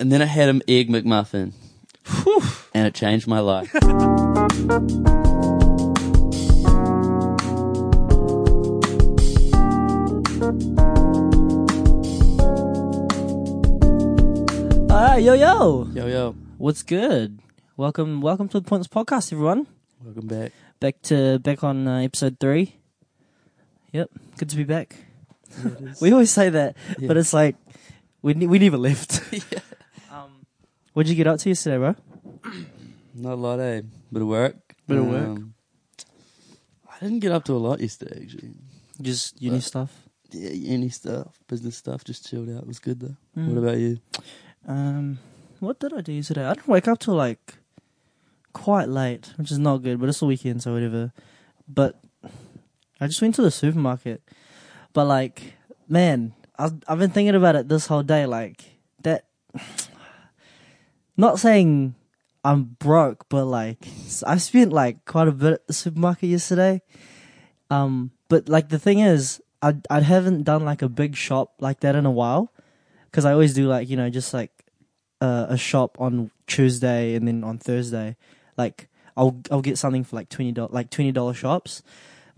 And then I had an egg McMuffin. And it changed my life. Alright, yo yo. yo, yo. What's good? Welcome welcome to the Pointless Podcast, everyone. Welcome back. Back to back on uh, episode three. Yep, good to be back. We always say that, but it's like we ne- we never left. what'd you get up to yesterday, bro? Not a lot, eh? Bit of work. Bit of work. Um, I didn't get up to a lot yesterday, actually. Just uni Uh, stuff. Yeah, uni stuff, business stuff, just chilled out. It was good, though. Mm. What about you? Um, what did I do yesterday? I didn't wake up till like quite late, which is not good, but it's the weekend, so whatever. But I just went to the supermarket. But like, man, I've I've been thinking about it this whole day. Like that, not saying I'm broke, but like I spent like quite a bit at the supermarket yesterday. Um, but like the thing is, I I haven't done like a big shop like that in a while because I always do like you know just like uh, a shop on Tuesday and then on Thursday, like I'll I'll get something for like twenty dollars like twenty dollar shops,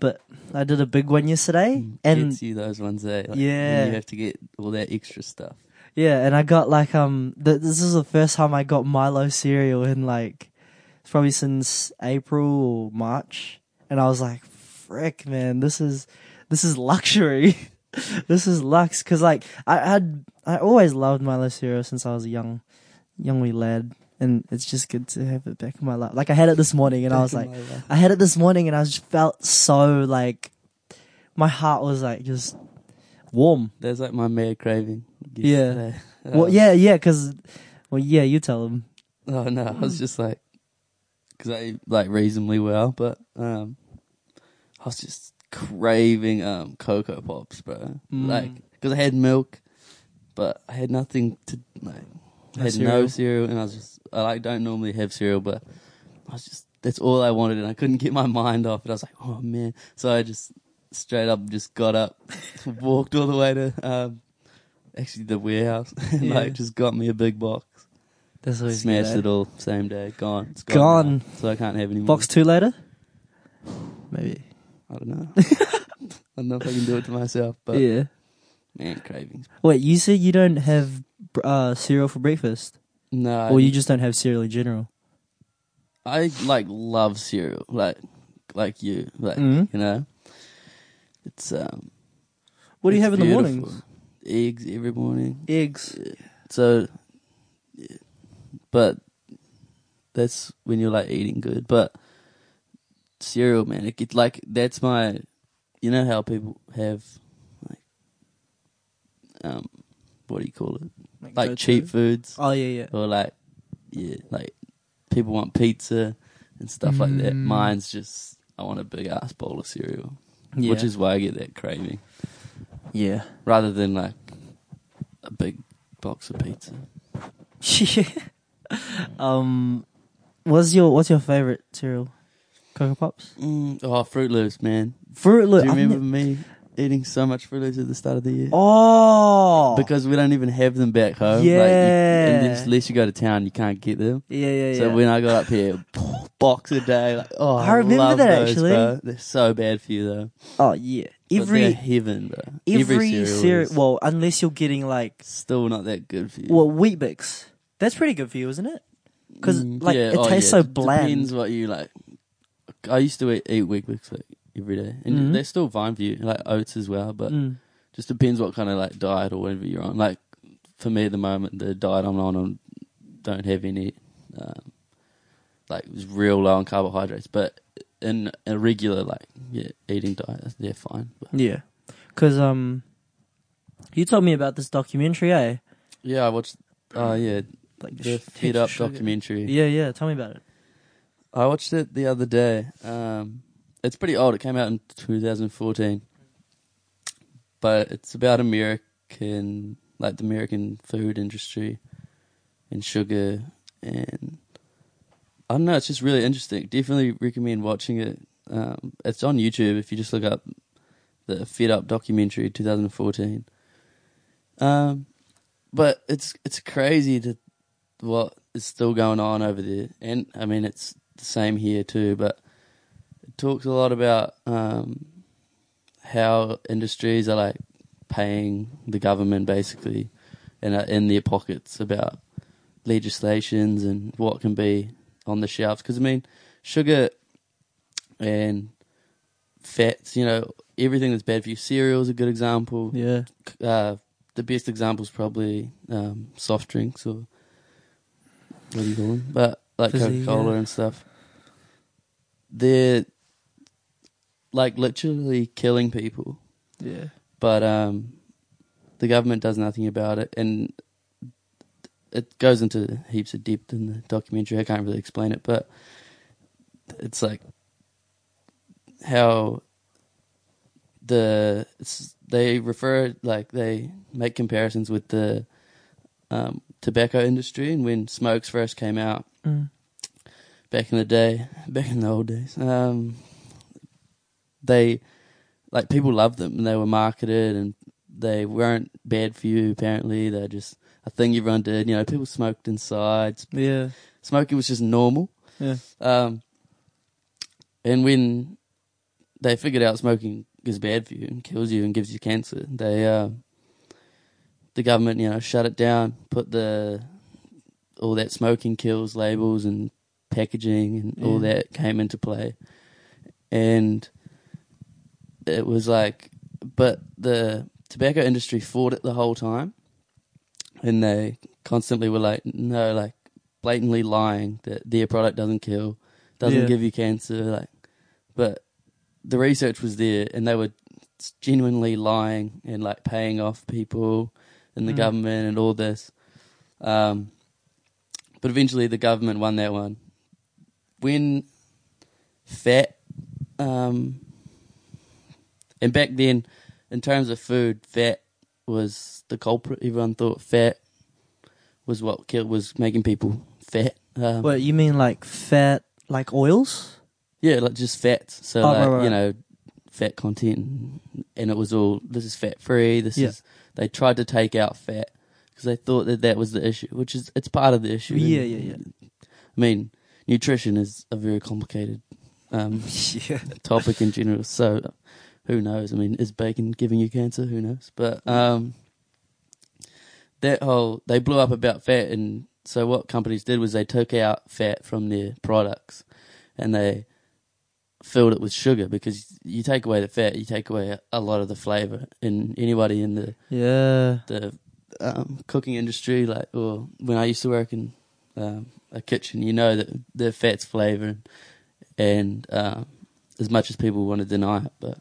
but I did a big one yesterday and Gets you those ones, eh? Like, Yeah. You have to get all that extra stuff. Yeah, and I got like um th- this is the first time I got Milo cereal in like it's probably since April or March, and I was like, frick, man, this is this is luxury. this is lux because like I had I always loved Milo cereal since I was a young young wee lad, and it's just good to have it back in my life. Like I had it this morning, and I was like. I had it this morning, and I just felt so like my heart was like just warm. There's like my mad craving. Yeah. yesterday. Well, Um, yeah, yeah, because well, yeah, you tell them. Oh no, I was just like, because I like reasonably well, but um, I was just craving um cocoa pops, bro. Mm. Like, because I had milk, but I had nothing to like. I had cereal? no cereal, and I was just I like don't normally have cereal, but I was just that's all I wanted, and I couldn't get my mind off it. I was like, oh man, so I just straight up just got up, walked all the way to um, actually the warehouse, and Yeah. like just got me a big box. That's always Smashed eh? it all same day. Gone. It's Gone. now, so I can't have any more. Box two later, maybe. I don't know. I don't know if I can do it to myself, but yeah. man, cravings. Wait, you said you don't have uh, cereal for breakfast, No, or you just don't have cereal in general? I like love cereal, like like you, like Mhm. you know. It's um. What do you it's have in the beautiful. Eggs every morning. Eggs. So, yeah. but that's when you're like eating good. But cereal, man, it like that's my. You know how people have like, um, what do you call it? Like go-to? cheap foods, Oh yeah, yeah. or like, yeah, like people want pizza and stuff like that. Mm. Mine's just I want a big ass bowl of cereal, yeah. which is why I get that craving yeah. rather than like a big box of pizza. yeah. Um, what's your what's your favorite cereal? Cocoa Pops. Mm, oh, Froot Loops, man. Froot Loops. Do you remember me eating so much Froot Loops at the start of the year? Oh, Because we don't even have them back home. Like, you, Yeah. and then unless you go to town, you can't get them. yeah, yeah, yeah. So when I got up here, box a day. Like, oh, I remember that, those, actually. Bro. They're so bad for you though. oh yeah, every heaven, bro. every, cereal cereal. Well, unless you're getting like still not that good for you. well Weet-Bix. That's pretty good for you, isn't it? 'cause, Mm, like, yeah, it oh, tastes yeah. so bland. Depends what you like. I used to eat, eat like every day, and Mhm. they're still fine for you, like oats as well. But Mm. just depends what kind of like diet or whatever you're on. Like for me at the moment, the diet I'm on, I don't have any um, like it's real low on carbohydrates. But in a regular like yeah eating diet, they're fine. But Yeah, because um, you told me about this documentary, eh? yeah, I watched. Oh yeah, Like the sh- Feed texture Up sugar. documentary. Yeah, yeah. Tell me about it. I watched it the other day. Um, it's pretty old. It came out in 2014, but it's about American, like the American food industry and sugar, and I don't know. It's just really interesting. Definitely recommend watching it. Um, it's on YouTube if you just look up the Fed Up documentary 2014. Um, but it's it's crazy to what is still going on over there, and I mean it's the same here too. But it talks a lot about um, how industries are like paying the government basically, and are in their pockets about legislations and what can be on the shelves. Because I mean, sugar and fats, you know, everything that's bad for you. Cereal is a good example. Yeah. Uh, the best example is probably um, soft drinks or what do you call them? But like Coca Cola yeah. and stuff. They're like literally killing people, Yeah. but um, the government does nothing about it, and it goes into heaps of depth in the documentary. I can't really explain it, but it's like how the it's, they refer like they make comparisons with the um, tobacco industry and when smokes first came out Mm. back in the day, back in the old days. Um, they like people loved them and they were marketed and they weren't bad for you. Apparently, they're just a thing everyone did. You know, people smoked inside. Yeah. Smoking was just normal. Yeah. Um, and when they figured out smoking is bad for you and kills you and gives you cancer, they uh, the government you know shut it down, put the all that smoking kills labels and packaging and all that came into play, and it was like, but the tobacco industry fought it the whole time, and they constantly were like, no, like blatantly lying that their product doesn't kill, doesn't Yeah. give you cancer, like, but the research was there, and they were genuinely lying and like paying off people and the Mm. government and all this. Um, but eventually, the government won that one. When fat, um, and back then, in terms of food, fat was the culprit. Everyone thought fat was what killed, was making people fat. Um, What you mean like fat like oils? Yeah, like just fats. So Oh, like right, right. you know, fat content, and it was all this is fat free. This Yeah. is they tried to take out fat because they thought that that was the issue, which is it's part of the issue. Yeah, And, yeah, yeah. I mean, nutrition is a very complicated um, yeah. topic in general. So who knows? I mean, is bacon giving you cancer? Who knows? But um, that whole they blew up about fat, and so what companies did was they took out fat from their products, and they filled it with sugar because you take away the fat, you take away a, lot of the flavor. And anybody in the Yeah. the um, cooking industry, like, or when I used to work in um, a kitchen, you know that the fat's flavor, and um, as much as people want to deny it, but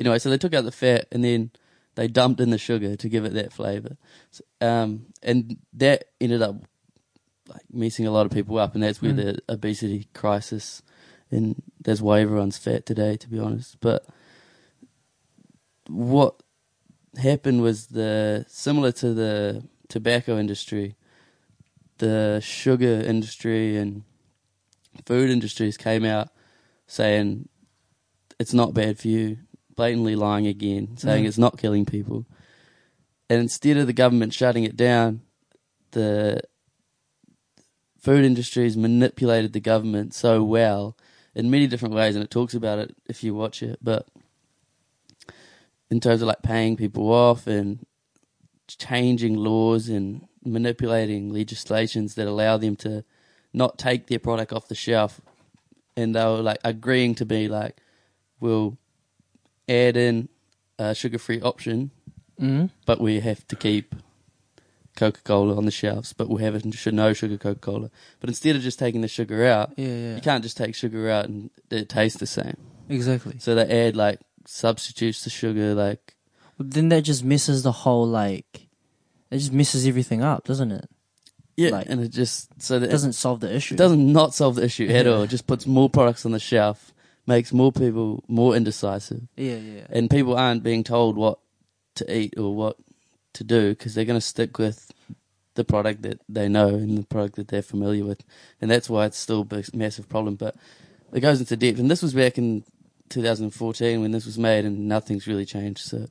anyway, so they took out the fat and then they dumped in the sugar to give it that flavor, so, um, and that ended up like messing a lot of people up, and that's where Mm. the obesity crisis, and that's why everyone's fat today, to be honest. But what happened was the similar to the tobacco industry, the sugar industry and food industries came out saying it's not bad for you, blatantly lying again, saying Mm. it's not killing people. And instead of the government shutting it down, the food industry has manipulated the government so well in many different ways, and it talks about it if you watch it. But in terms of like paying people off and changing laws and manipulating legislations that allow them to not take their product off the shelf, and they were like agreeing to be like, we'll add in a sugar-free option, Mm. but we have to keep Coca Cola on the shelves, but we'll have it no sugar Coca Cola. But instead of just taking the sugar out, Yeah, yeah. you can't just take sugar out and it tastes the same. Exactly. So they add like substitutes to sugar, like Then that just misses the whole like. It just messes everything up, doesn't it? yeah, Like- and it just so that It doesn't solve the issue. it doesn't not solve the issue at all. It just puts more products on the shelf, makes more people more indecisive, Yeah, yeah. and people aren't being told what to eat or what to do because they're going to stick with the product that they know and the product that they're familiar with, and that's why it's still a massive problem. But it goes into depth, and this was back in 2014 when this was made, and nothing's really changed. So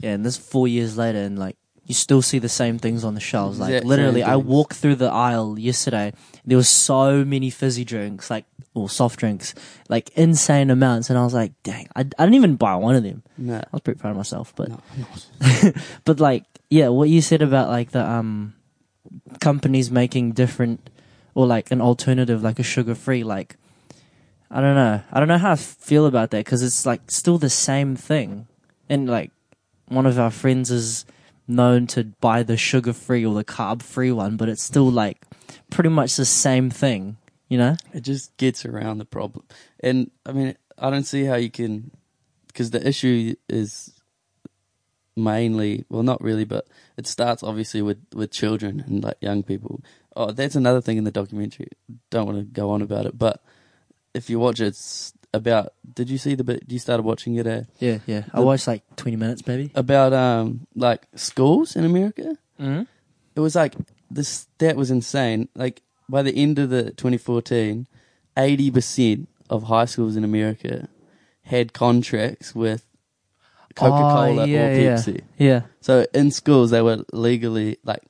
Yeah, and this four years later, and like you still see the same things on the shelves. Like Exact literally, I walked through the aisle yesterday. There was so many fizzy drinks, like or soft drinks, like insane amounts, and I was like, dang, I, I didn't even buy one of them. No, I was pretty proud of myself, but no, but like yeah, what you said about like the um companies making different or like an alternative, like a sugar free, like I don't know, I don't know how I feel about that because it's like still the same thing, and like one of our friends is known to buy the sugar free or the carb free one, but it's still like pretty much the same thing, you know? It just gets around the problem. And I mean, I don't see how you can, because the issue is mainly, well, not really, but it starts obviously with, with children and like young people. Oh, that's another thing in the documentary. Don't want to go on about it, but if you watch it, it's about. Did you see the bit? You started watching it, eh? Yeah, yeah. I watched like twenty minutes, maybe. About um like schools in America. Mm-hmm. it was like this stat was insane. Like by the end of the 2014, 80 percent of high schools in America had contracts with Coca Cola Oh, yeah, or yeah. Pepsi. Yeah. So in schools, they were legally like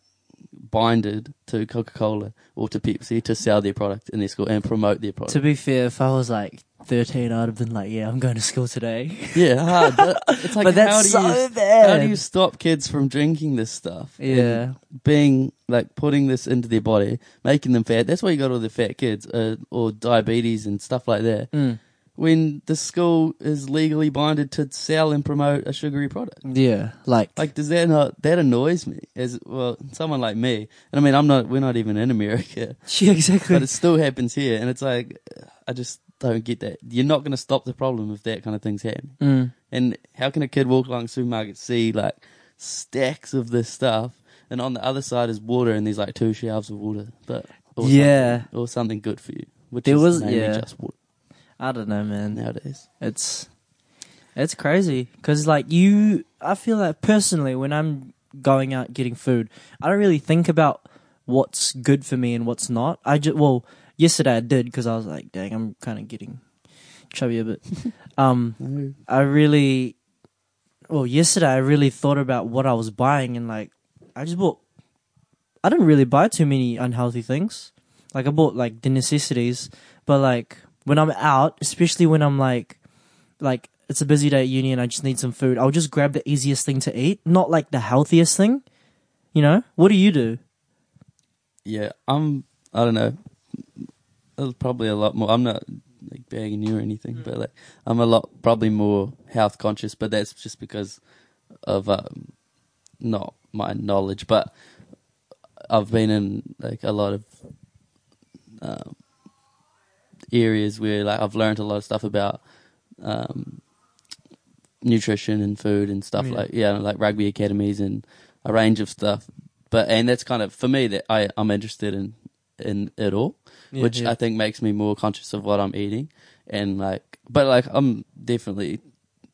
binded to Coca Cola or to Pepsi to sell their product in their school and promote their product. To be fair, if I was like 13, I'd have been like, yeah, I'm going to school today. yeah, hard. But it's like but how that's do so you bad. how do you stop kids from drinking this stuff? and yeah. being like putting this into their body, making them fat. That's why you got all the fat kids uh, or diabetes and stuff like that. Mm. When the school is legally binded to sell and promote a sugary product, Yeah. Like, like does that not that annoys me? As well, someone like me, and I mean, I'm not. We're not even in America, yeah, exactly. but it still happens here, and it's like I just don't get that. You're not going to stop the problem if that kind of thing's happening. Mm. And how can a kid walk along the supermarket see like stacks of this stuff, and on the other side is water, and there's like two shelves of water, but or Yeah. something, or something good for you, which There is was- mainly yeah. just water I don't know, man. nowadays. It's it's crazy because like you, I feel like personally when I'm going out getting food, I don't really think about what's good for me and what's not. I just well yesterday I did because I was like, dang, I'm kind of getting chubby a bit. um, I really, well, yesterday I really thought about what I was buying and like, I just bought. I didn't really buy too many unhealthy things. Like I bought like the necessities, but like when I'm out, especially when I'm like, like it's a busy day at uni and I just need some food, I'll just grab the easiest thing to eat, not like the healthiest thing. You know, what do you do? Yeah, I'm. I don't know. There's probably a lot more. I'm not like bagging you or anything, but like I'm a lot probably more health conscious. But that's just because of um, not my knowledge. But I've been in like a lot of um, areas where like I've learned a lot of stuff about um, nutrition and food and stuff Yeah. like yeah, like rugby academies and a range of stuff. But and that's kind of for me that I I'm interested in in it all, which I think makes me more conscious of what I'm eating and like. But like I'm definitely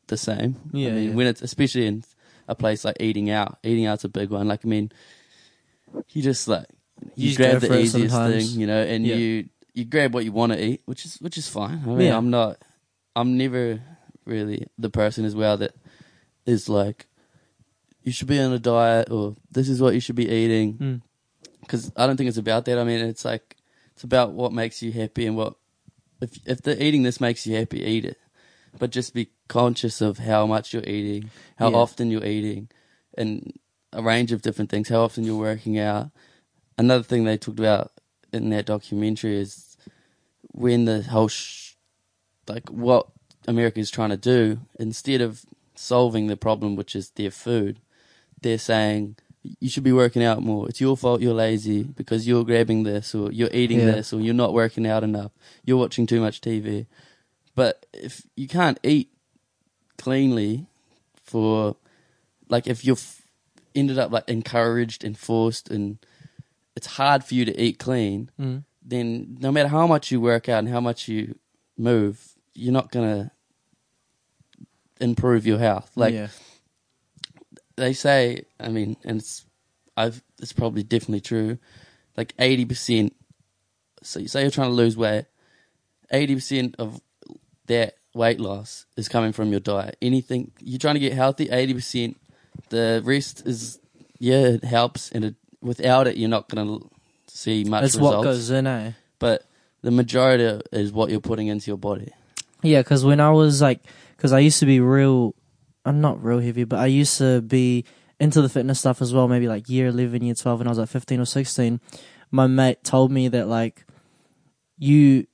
the same. Yeah, I mean, yeah. when it's especially in a place like eating out. Eating out's a big one. Like I mean, you just like You you, grab the easiest sometimes. thing, you know, and Yeah. you you grab what you want to eat, which is which is fine. I mean, Yeah. I'm not. I'm never really the person as well that is like you should be on a diet or this is what you should be eating Mm. Because I don't think it's about that. I mean, it's like it's about what makes you happy and what if if the eating this makes you happy, eat it. But just be conscious of how much you're eating, how Yeah. often you're eating, and a range of different things. How often you're working out. Another thing they talked about in that documentary is when the whole sh- like what America is trying to do instead of solving the problem, which is their food, they're saying you should be working out more. It's your fault you're lazy because you're grabbing this or you're eating Yeah. this or you're not working out enough. You're watching too much TV. But if you can't eat cleanly for like if you're f- ended up like encouraged and forced and it's hard for you to eat clean, Mm. then no matter how much you work out and how much you move, you're not gonna improve your health. Like yeah. They say, I mean, and it's I've it's probably definitely true. Like eighty percent. So you say you're trying to lose weight, eighty percent of that weight loss is coming from your diet. Anything you're trying to get healthy, eighty percent. The rest is yeah, it helps, and it, without it, you're not gonna see much That's results. what goes in, eh? But the majority is what you're putting into your body. Yeah, because when I was like, because I used to be real, I'm not real heavy, but I used to be into the fitness stuff as well. Maybe like year eleven, year twelve, when I was like fifteen or sixteen. My mate told me that like, you,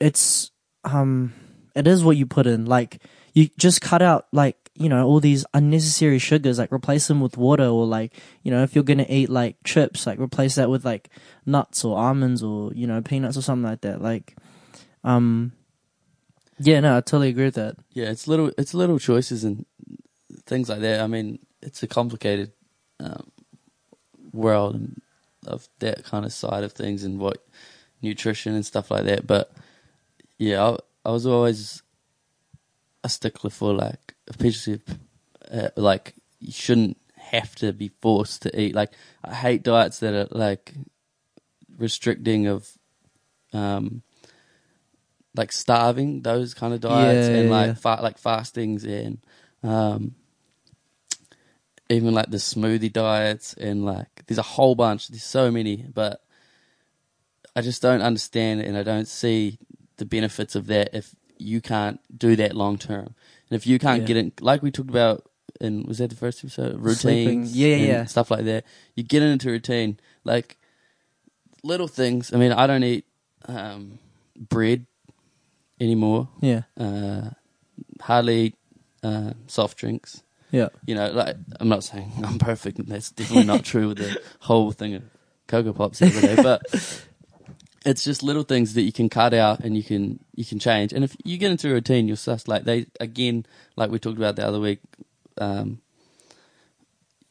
it's um, it is what you put in. Like you just cut out like you know all these unnecessary sugars. Like replace them with water, or like you know if you're gonna eat like chips, like replace that with like nuts or almonds or you know peanuts or something like that. Like, um. Yeah, no, I totally agree with that. Yeah, it's little it's little choices and things like that. I mean, it's a complicated um, world of that kind of side of things and what nutrition and stuff like that. But yeah, I, I was always a stickler for like, especially uh, like you shouldn't have to be forced to eat. Like I hate diets that are like restricting of um like starving those kind of diets Yeah, and like yeah. fa- like fastings and um even like the smoothie diets and like there's a whole bunch there's so many but I just don't understand and I don't see the benefits of that if you can't do that long term. And if you can't Yeah. get in like we talked about in was that the first episode? Routines Yeah, yeah, stuff like that. You get into routine like little things. I mean I don't eat um bread anymore. Yeah, uh, hardly eat uh, soft drinks. Yeah, You know, like I'm not saying I'm perfect. That's definitely not true with the whole thing of Cocoa Pops every day. But it's just little things that you can cut out and you can you can change. And if you get into a routine, you're just like they again, like we talked about the other week. Um,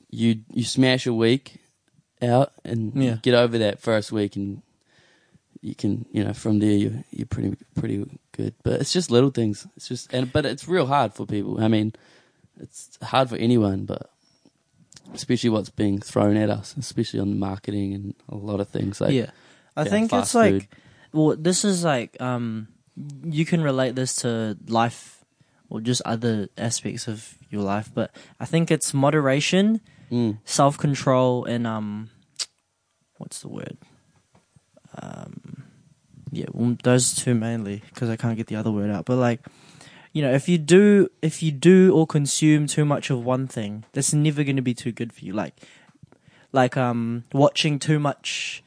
you you smash a week out and Yeah. get over that first week and you can you know from there you you're pretty pretty good but it's just little things it's just and but it's real hard for people i mean it's hard for anyone but especially what's being thrown at us especially on marketing and a lot of things like yeah. I yeah, think it's like, food. well, this is like, um, you can relate this to life or just other aspects of your life, but I think it's moderation, Mm. self control, and um, what's the word? Um, yeah, well, those two mainly because I can't get the other word out. But like, you know, if you do, if you do or consume too much of one thing, that's never going to be too good for you. Like, like um, watching too much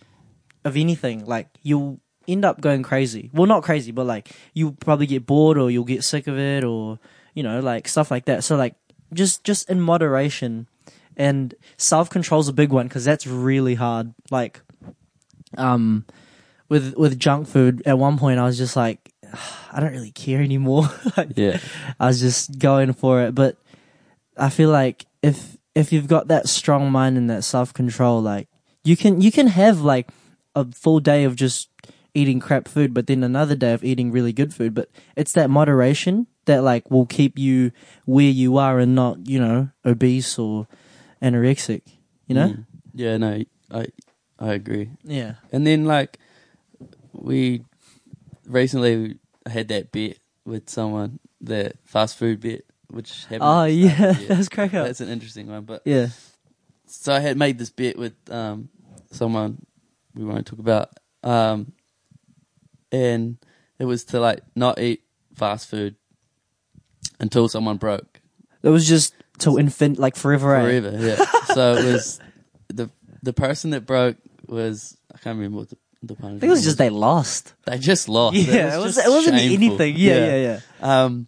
of anything, like you'll end up going crazy. Well, not crazy, but like you'll probably get bored or you'll get sick of it, or you know, like stuff like that. So like, just just in moderation, and self control's a big one because that's really hard. Like, um, with with junk food, at one point I was just like, I don't really care anymore. Like, yeah I was just going for it. But I feel like if if you've got that strong mind and that self control, like you can you can have like a full day of just eating crap food, but then another day of eating really good food. But it's that moderation that like will keep you where you are and not you know obese or anorexic. You know? Mm. yeah no i i agree Yeah. and then like we recently I had that bet with someone that fast food bet which happened Oh yeah, that's crack up. that's an interesting one but Yeah. so I had made this bet with um, someone we won't talk about, um, and it was to like not eat fast food until someone broke It was just till infant, like forever. eh? forever. Yeah. so it was the the person that broke was I can't remember what the, the punishment I think it was just they lost. they just lost. Yeah, it, was, it wasn't anything. Yeah, yeah, yeah. Um,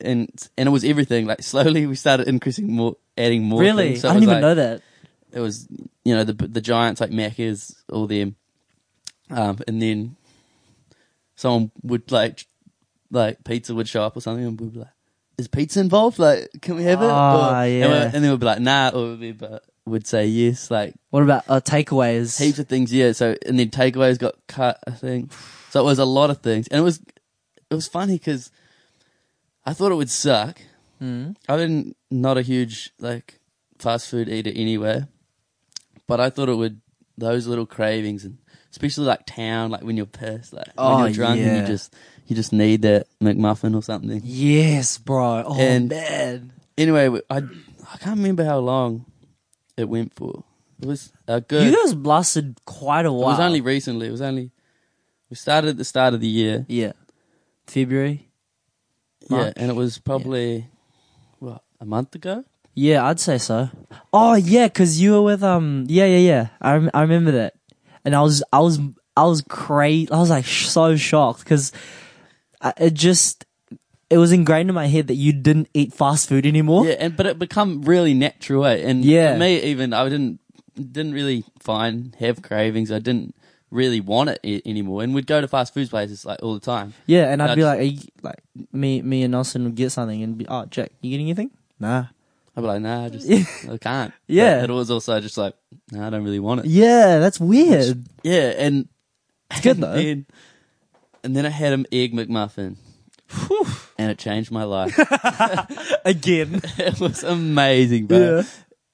and and it was everything. Like slowly, we started increasing more, adding more. Really? things. So I didn't even like- know that. it was you know the the giants like Macca's, all them, um, and then someone would like like pizza would show up or something, and we'd be like, "Is pizza involved? Like, can we have it?" Ah, Or- yeah. and, and then we'd be like, "Nah," or we but would say yes, like What about uh, takeaways? heaps of things. Yeah, so and then takeaways got cut, I think. So it was a lot of things, and it was it was funny because I thought it would suck. Mm. I didn't not a huge like fast food eater anyway, but I thought it would those little cravings and especially like town, like when you're pissed, like Oh, when you're drunk and you just you just need that McMuffin or something. Yes, bro. Oh And- man. Anyway, I I can't remember how long it went for. It was a good. You guys lasted quite a while. it while. was only recently. It was only. We started at the start of the year. yeah, February. March? Yeah, and it was probably what a month ago. Yeah, I'd say so. Oh yeah, because you were with um. Yeah, yeah, yeah. I rem- I remember that, and I was I was I was crazy. I was like sh- so shocked because it just it was ingrained in my head that you didn't eat fast food anymore. Yeah, and but it become really natural, eh? and Yeah. for me even I didn't didn't really find have cravings. I didn't really want it I- anymore, and we'd go to fast food places like all the time. Yeah, and I'd be like, Are you, like me, me and Nelson would get something and be, oh, Jack, you getting anything? Nah. I'd be like, nah, I just I can't. Yeah. but it was also just like, nah, I don't really want it. Yeah, that's weird. Yeah, and It's good and though. Then, and then I had an egg McMuffin, and it changed my life. Again. it was amazing, bro.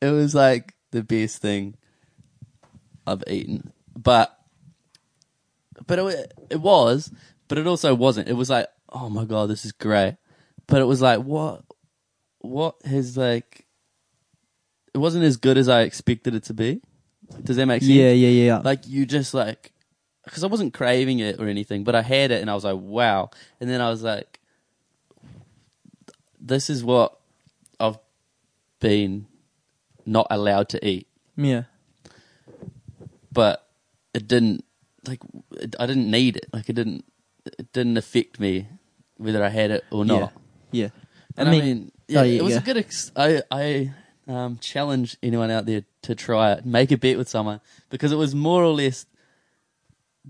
It was like the best thing I've eaten. But but it, it was, but it also wasn't. It was like, oh my god, this is great. But it was like, what what has like it wasn't as good as I expected it to be. Does that make sense? Yeah, yeah, yeah. Like you just like because I wasn't craving it or anything, but I had it and I was like, wow. And then I was like, this is what I've been not allowed to eat, yeah. but it didn't like it, I didn't need it. Like it didn't it didn't affect me whether I had it or not. Yeah. Yeah. And I mean, yeah, oh, yeah, it was yeah. a good. Ex- I I um, challenge anyone out there to try it, make a bet with someone because it was more or less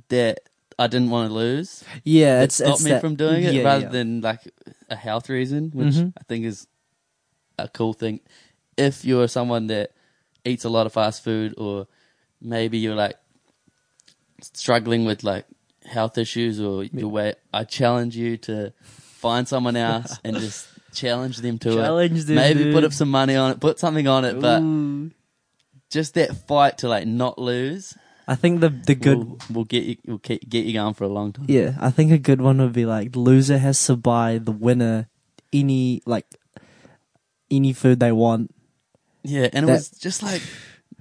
that I didn't want to lose. Yeah, It it's stopped it's me that- from doing it yeah, rather yeah. than like a health reason, which Mhm. I think is a cool thing. If you're someone that eats a lot of fast food, or maybe you're like struggling with like health issues or your weight, I challenge you to find someone else and just challenge them to it. Challenge it. them, maybe put up some money on it, put something on it, but just that fight to like not lose I think the the good will, will get you we'll keep, get you going for a long time. Yeah, I think a good one would be like the loser has to buy the winner any like any food they want. Yeah, and it was just like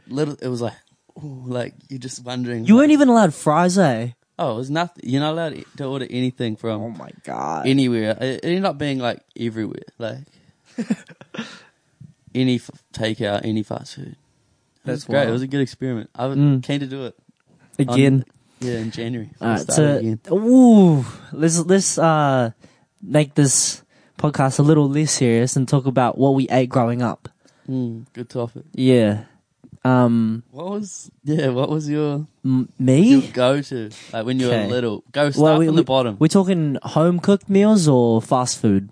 little. It was like, ooh, like you're just wondering. You like, weren't even allowed fries, eh? Oh, it was nothing. You're not allowed to order anything from Oh my god. anywhere. It, it ended up being like everywhere, like any f- takeout, any fast food. That's great. wild. It was a good experiment. I was Mm. keen to do it Again. Yeah, in January. All right, start so again. ooh, let's let's uh make this podcast a little less serious and talk about what we ate growing up. Mm, good topic. Yeah. Um, What was yeah? What was your m- your me? go to like when you were Okay. little? Go start we, from the bottom. We're talking home cooked meals or fast food.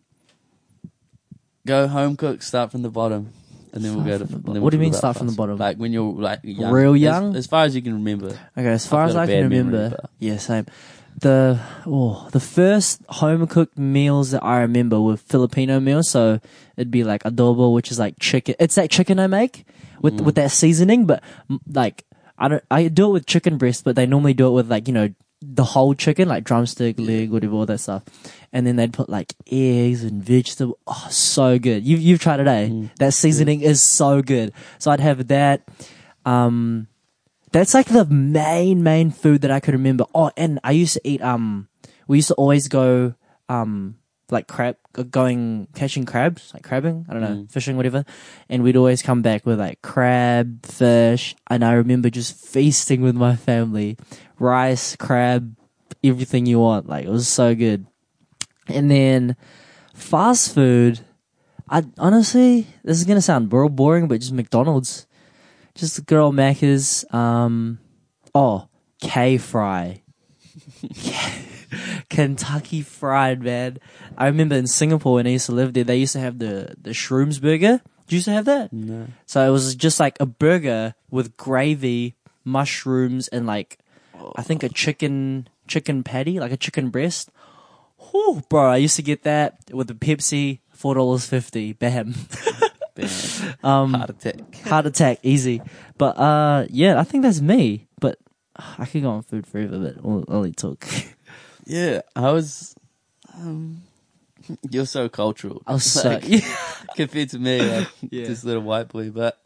Go home cook. Start from the bottom, and then we'll go to. Start from the and bottom. then What do you mean start from the bottom? Like when you're like young, Real young? as, far as you can remember. Okay, as far I've as I can bad memory, remember, yeah, same. The oh, the first home cooked meals that I remember were Filipino meals. So it'd be like adobo, which is like chicken. It's that chicken I make with Mm. with that seasoning, but like I don't. I do it with chicken breast, but they normally do it with like you know the whole chicken, like drumstick, leg, whatever, all that stuff. And then they'd put like eggs and vegetable. Oh, so good. You you've tried it, eh? Mm. That seasoning is so good. So I'd have that. Um, that's like the main main food that I could remember. Oh, and I used to eat um we used to always go um like crab going catching crabs, like crabbing, I don't know, Mm. fishing whatever. And we'd always come back with like crab, fish, and I remember just feasting with my family. Rice, crab, everything you want. Like it was so good. And then fast food I honestly, this is gonna sound real boring, but just McDonald's. Just the good old Macca's. Um, oh, K Fry. Kentucky Fried, man. I remember in Singapore when I used to live there, they used to have the, the Shrooms burger. Did you used to have that? No. So it was just like a burger with gravy, mushrooms, and like, I think a chicken, chicken patty, like a chicken breast. Whew, bro, I used to get that with a Pepsi, $4.50. Bam. Bam. Um, Heart attack. heart attack, easy. But uh, yeah, I think that's me. But I could go on food forever, but we'll only talk. Yeah, I was. Um, you're so cultural. I was so Like, compared to me, like Yeah. this little white boy. But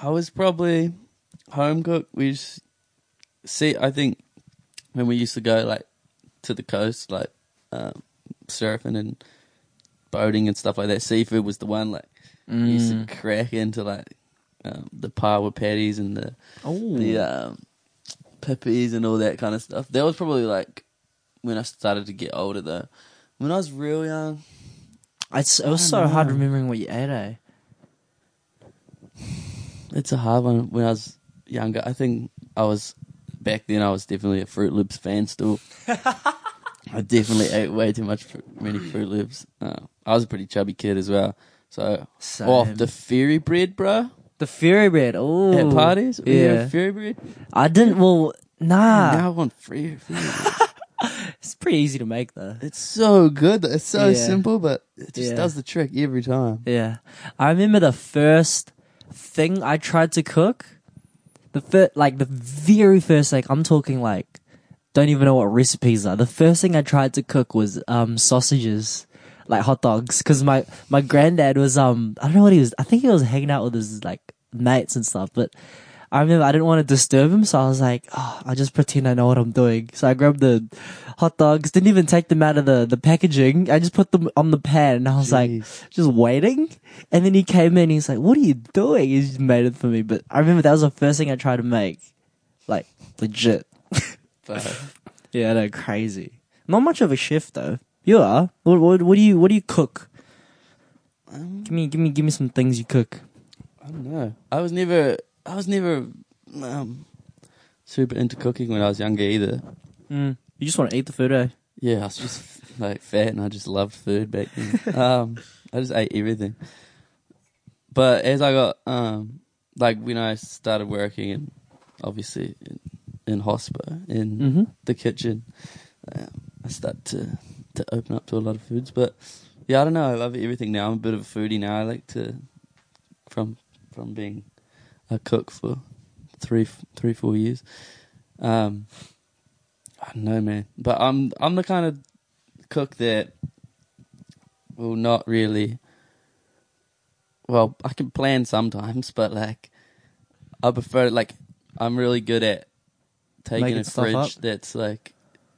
I was probably home cook. We just see. I think when we used to go like to the coast, like um, surfing and boating and stuff like that, seafood was the one. Like you used Mm. to crack into like um, the paua patties and the Oh, the um, pipis and all that kind of stuff. That was probably like when I started to get older though. When I was real young, it's, it was so don't hard remembering what you ate. Eh? it's a hard one. When I was younger, I think I was back then. I was definitely a Froot Loops fan still. I definitely ate way too much many Froot Loops. Uh, I was a pretty chubby kid as well. So Same. off the fairy bread, bro. The fairy bread. Oh, At parties, we Yeah, have fairy bread. I didn't. Well, nah. now I want free. bread. It's pretty easy to make though. It's so good. It's so Yeah. simple, but it just Yeah. does the trick every time. Yeah, I remember the first thing I tried to cook. The first, like the very first like I'm talking like don't even know what recipes are. The first thing I tried to cook was um sausages, like hot dogs, because my my granddad was um I don't know what he was. I think he was hanging out with his like mates and stuff, but. I remember I didn't want to disturb him, so I was like, oh, I'll just pretend I know what I'm doing. So I grabbed the hot dogs, didn't even take them out of the, the packaging. I just put them on the pan and I was like, just waiting. And then he came in. He's like, "What are you doing?" He just made it for me. But I remember that was the first thing I tried to make, like legit. But Yeah, no, crazy. Not much of a shift though. You are. What, what, what do you What do you cook? um, Give me, give me, give me some things you cook. I don't know. I was never. I was never um, super into cooking when I was younger either. Mm. You just want to eat the food, eh? Yeah, I was just like fat and I just loved food back then. um, I just ate everything. But as I got, um, like when I started working and obviously in, in hospo, in Mm-hmm. the kitchen, um, I started to, to open up to a lot of foods. But yeah, I don't know. I love everything now. I'm a bit of a foodie now. I like to, from from being a cook for three, three, four years. Um, I don't know, man. But I'm I'm the kind of cook that will not really. Well, I can plan sometimes, but like, I prefer like I'm really good at taking Making a fridge that's like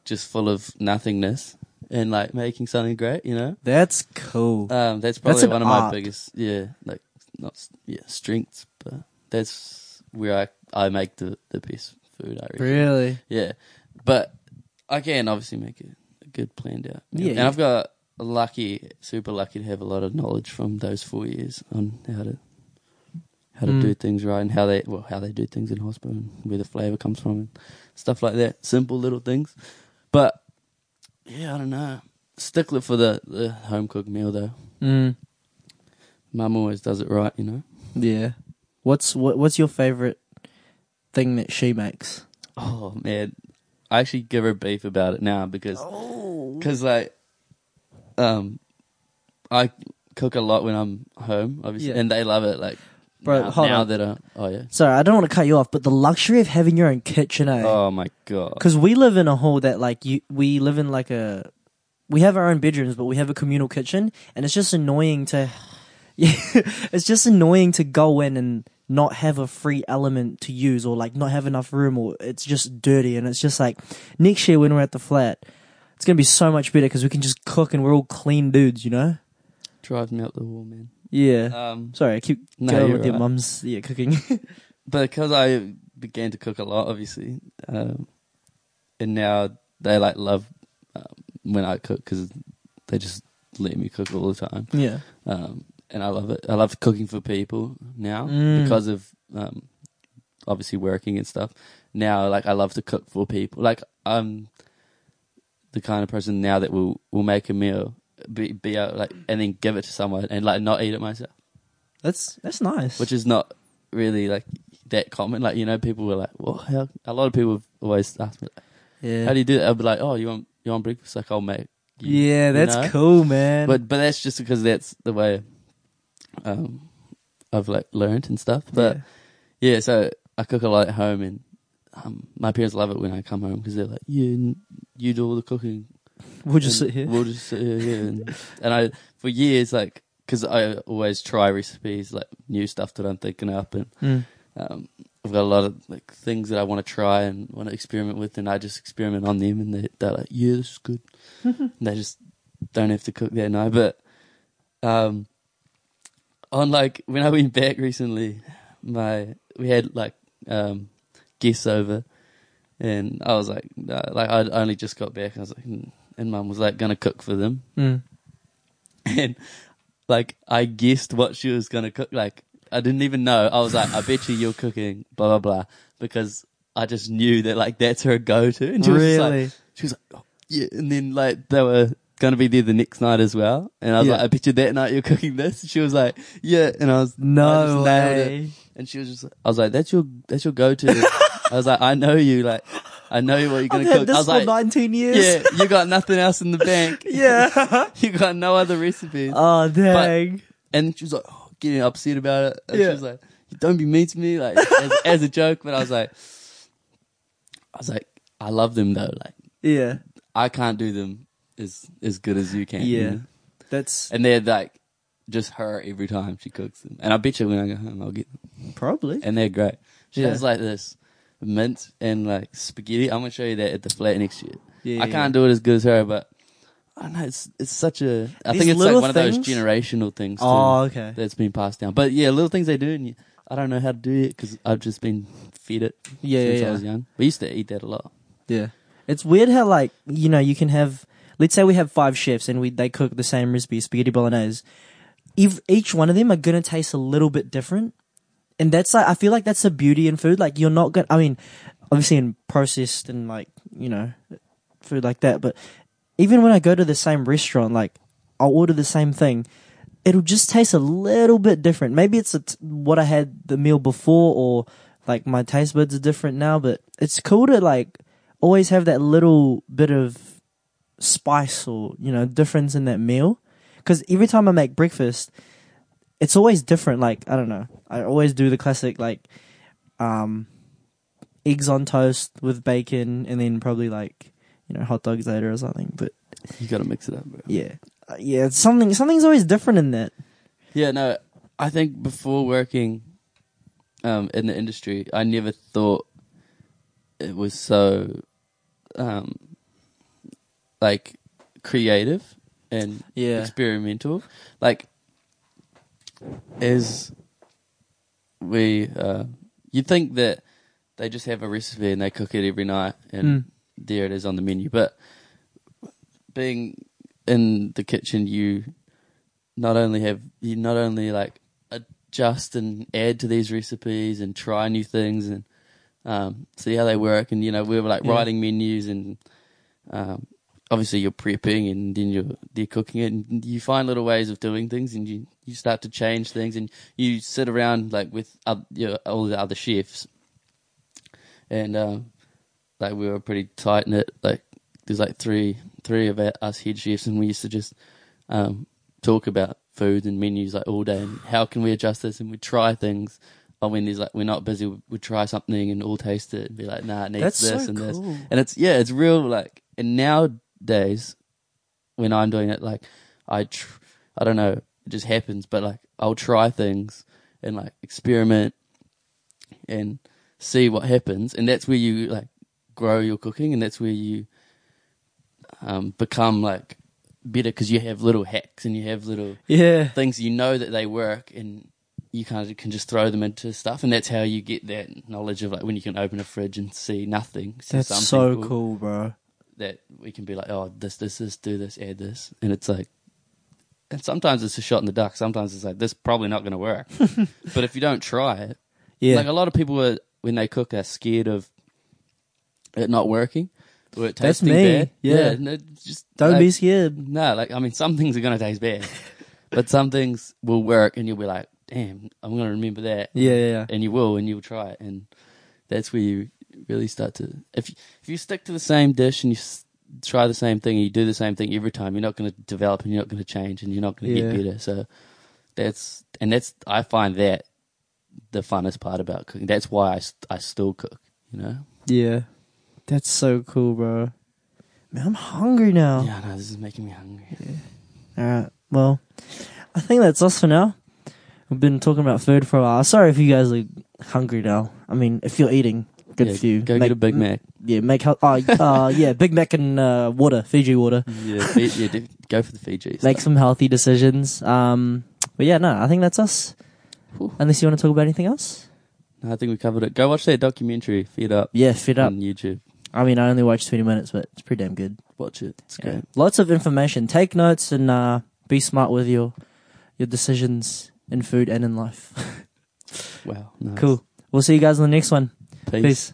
just full of nothingness and like making something great. You know, That's cool. um, that's probably an one of my biggest yeah like not yeah strengths, but that's where I I make the the best food. I reckon. really? Yeah, but I can obviously make it a good planned out. Yeah, and yeah. I've got lucky, super lucky to have a lot of knowledge from those four years on how to how to Mm. do things right and how they well how they do things in hospital and where the flavor comes from and stuff like that. Simple little things, but yeah, I don't know. Stickler for the the home cooked meal though. Mm. Mum always does it right, you know. Yeah. What's what, What's your favorite thing that she makes? Oh man, I actually give her beef about it now because Oh. because like um I cook a lot when I'm home, obviously, Yeah. and they love it. Like Bro, now, hold now on. that oh yeah, Sorry, I don't want to cut you off, but the luxury of having your own kitchen, eh? oh my god, Because we live in a hall that like you, we live in like a, we have our own bedrooms, but we have a communal kitchen, and it's just annoying to, yeah, it's just annoying to go in and not have a free element to use, or like not have enough room, or it's just dirty, and it's just like next year when we're at the flat, it's gonna be so much better because we can just cook and we're all clean dudes, you know? drives me up the wall, man. Yeah. Um, Sorry, I keep No, going with your right. mum's yeah cooking. but because I began to cook a lot, obviously, um, and now they like love um, when I cook because they just let me cook all the time. yeah. um, and I love it. I love cooking for people now Mm. because of um, obviously working and stuff. Now, like I love to cook for people. Like I'm the kind of person now that will will make a meal, be be out like, and then give it to someone and like not eat it myself, That's that's nice. which is not really like that common. Like you know, people were like, "Well, how?" A lot of people have always asked me, like, yeah. "How do you do that?" I'll be like, "Oh, you want you want breakfast? Like I'll make." you," yeah, you that's know? cool, man. but but that's just because that's the way um I've like learned and stuff. But yeah, so I cook a lot at home, and um, my parents love it when I come home because they're like, "You you do all the cooking. We'll just and sit here. We'll just sit here." here." And, and I for years like because I always try recipes like new stuff that I'm thinking up, and Mm. um, I've got a lot of like things that I want to try and want to experiment with, and I just experiment on them, and they, they're like, "Yeah, this is good." and they just don't have to cook that night. But um, on like when I went back recently, my we had like um, guests over, and I was like, uh, like I only just got back, and I was like, mm, and Mum was like gonna cook for them, Mm. and like I guessed what she was gonna cook. Like I didn't even know. I was like, I bet you you're cooking blah blah blah because I just knew that like that's her go to. And she was just like, Really? she was like, oh, yeah. And then like they were gonna be there the next night as well. And I was Yeah. like, I bet you that night you're cooking this. And she was like, yeah. And I was I No it. way. And she was just, I was like, that's your that's your go to. I was like, I know you. Like I know what you're gonna had cook. this I was for like, 19 years. yeah, you got nothing else in the bank. yeah. you got no other recipes. oh dang. And she was like, oh, getting upset about it. And Yeah. she was like, don't be mean to me, like as, as a joke. But I was like, I was like, I love them though. Like yeah. I can't do them as as good as you can. you Yeah. know? That's And they're like just her every time she cooks them. And I bet you when I go home, I'll get them. probably. And they're great. She Yeah. has like this mint and like spaghetti. I'm gonna show you that at the flat next year. Yeah. I can't do it as good as her, but. I don't know. It's it's such a. I These think it's like one of those generational things. Too. Oh, okay. that's been passed down. But yeah, little things they do, and you, I don't know how to do it because I've just been fed it Yeah, since yeah, I was young. We used to eat that a lot. Yeah. It's weird how like, you know, you can have let's say we have five chefs and we they cook the same recipe, spaghetti bolognese. If each one of them are gonna taste a little bit different. And that's like I feel like that's the beauty in food. Like you're not gonna I mean, obviously in processed and like, you know, food like that, but even when I go to the same restaurant, like I'll order the same thing, it'll just taste a little bit different. Maybe it's what I had the meal before, or like my taste buds are different now. But it's cool to like always have that little bit of spice or you know difference in that meal. Because every time I make breakfast, it's always different. Like I don't know, I always do the classic like um eggs on toast with bacon, and then probably like you know hot dogs later or something. But You got to mix it up, bro. yeah, uh, yeah, it's something something's always different in that. Yeah, no, I think before working um, in the industry, I never thought it was so um, like creative and Yeah. experimental. Like as we, uh, you think that they just have a recipe and they cook it every night and Mm. there it is on the menu, but being in the kitchen, you not only have you not only like adjust and add to these recipes and try new things and um, see how they work. And you know, we were like Yeah. writing menus and um, obviously you're prepping and then you're you're cooking it and you find little ways of doing things and you you start to change things and you sit around like with oth- your, all the other chefs and um, like we were pretty tight knit. Like there's like three three of us head chefs, and we used to just um, talk about food and menus like all day and how can we adjust this, and we try things. Or when there's like we're not busy, we'd try something and all taste it and be like, nah, it needs That's this so and this, and it's yeah, it's real. Like and nowadays, when I'm doing it, like I, tr- I don't know, it just happens. But like I'll try things and like experiment and see what happens, and that's where you like grow your cooking, and that's where you um, become like better because you have little hacks and you have little Yeah, things you know that they work, and you kind of can just throw them into stuff, and that's how you get that knowledge of like when you can open a fridge and see nothing. See that's so people cool, bro. That we can be like, oh, this, this, this, do this, add this, and it's like. And sometimes it's a shot in the dark. Sometimes it's like this probably not going to work. but if you don't try it, Yeah, like a lot of people are when they cook are scared of it not working or it That's tasting me, bad. yeah. no, just don't like, be scared. No, like I mean, some things are gonna taste bad, but some things will work, and you'll be like, "Damn, I'm gonna remember that." Yeah, yeah, yeah. and you will, and you'll try it, and that's where you really start to. If you, if you stick to the same dish and you try the same thing and you do the same thing every time, you're not going to develop and you're not going to change and you're not going to Yeah. get better. So that's and that's I find that the funnest part about cooking. That's why I, I still cook. You know. Yeah, that's so cool, bro. Man, I'm hungry now. Yeah, no, this is making me hungry. Yeah. All right. Well, I think that's us for now. We've been talking about food for a while. Sorry if you guys are hungry now. I mean, if you're eating, good Yeah, for you. Go Make- get a Big Mac. Yeah, make. Oh, uh, yeah, Big Mac and uh, water, Fiji water. Yeah, Fi- yeah. do- Go for the Fiji. Make some healthy decisions. Um, but yeah, no, I think that's us. Whew. Unless you want to talk about anything else. No, I think we covered it. Go watch that documentary. Feed up Yeah, fit up. on YouTube. I mean, I only watched 20 minutes, but it's pretty damn good. Watch it. It's Yeah. great. Lots of information. Take notes and uh, be smart with your your decisions in food and in life. Wow. Nice. cool. We'll see you guys in the next one. Peace. Peace.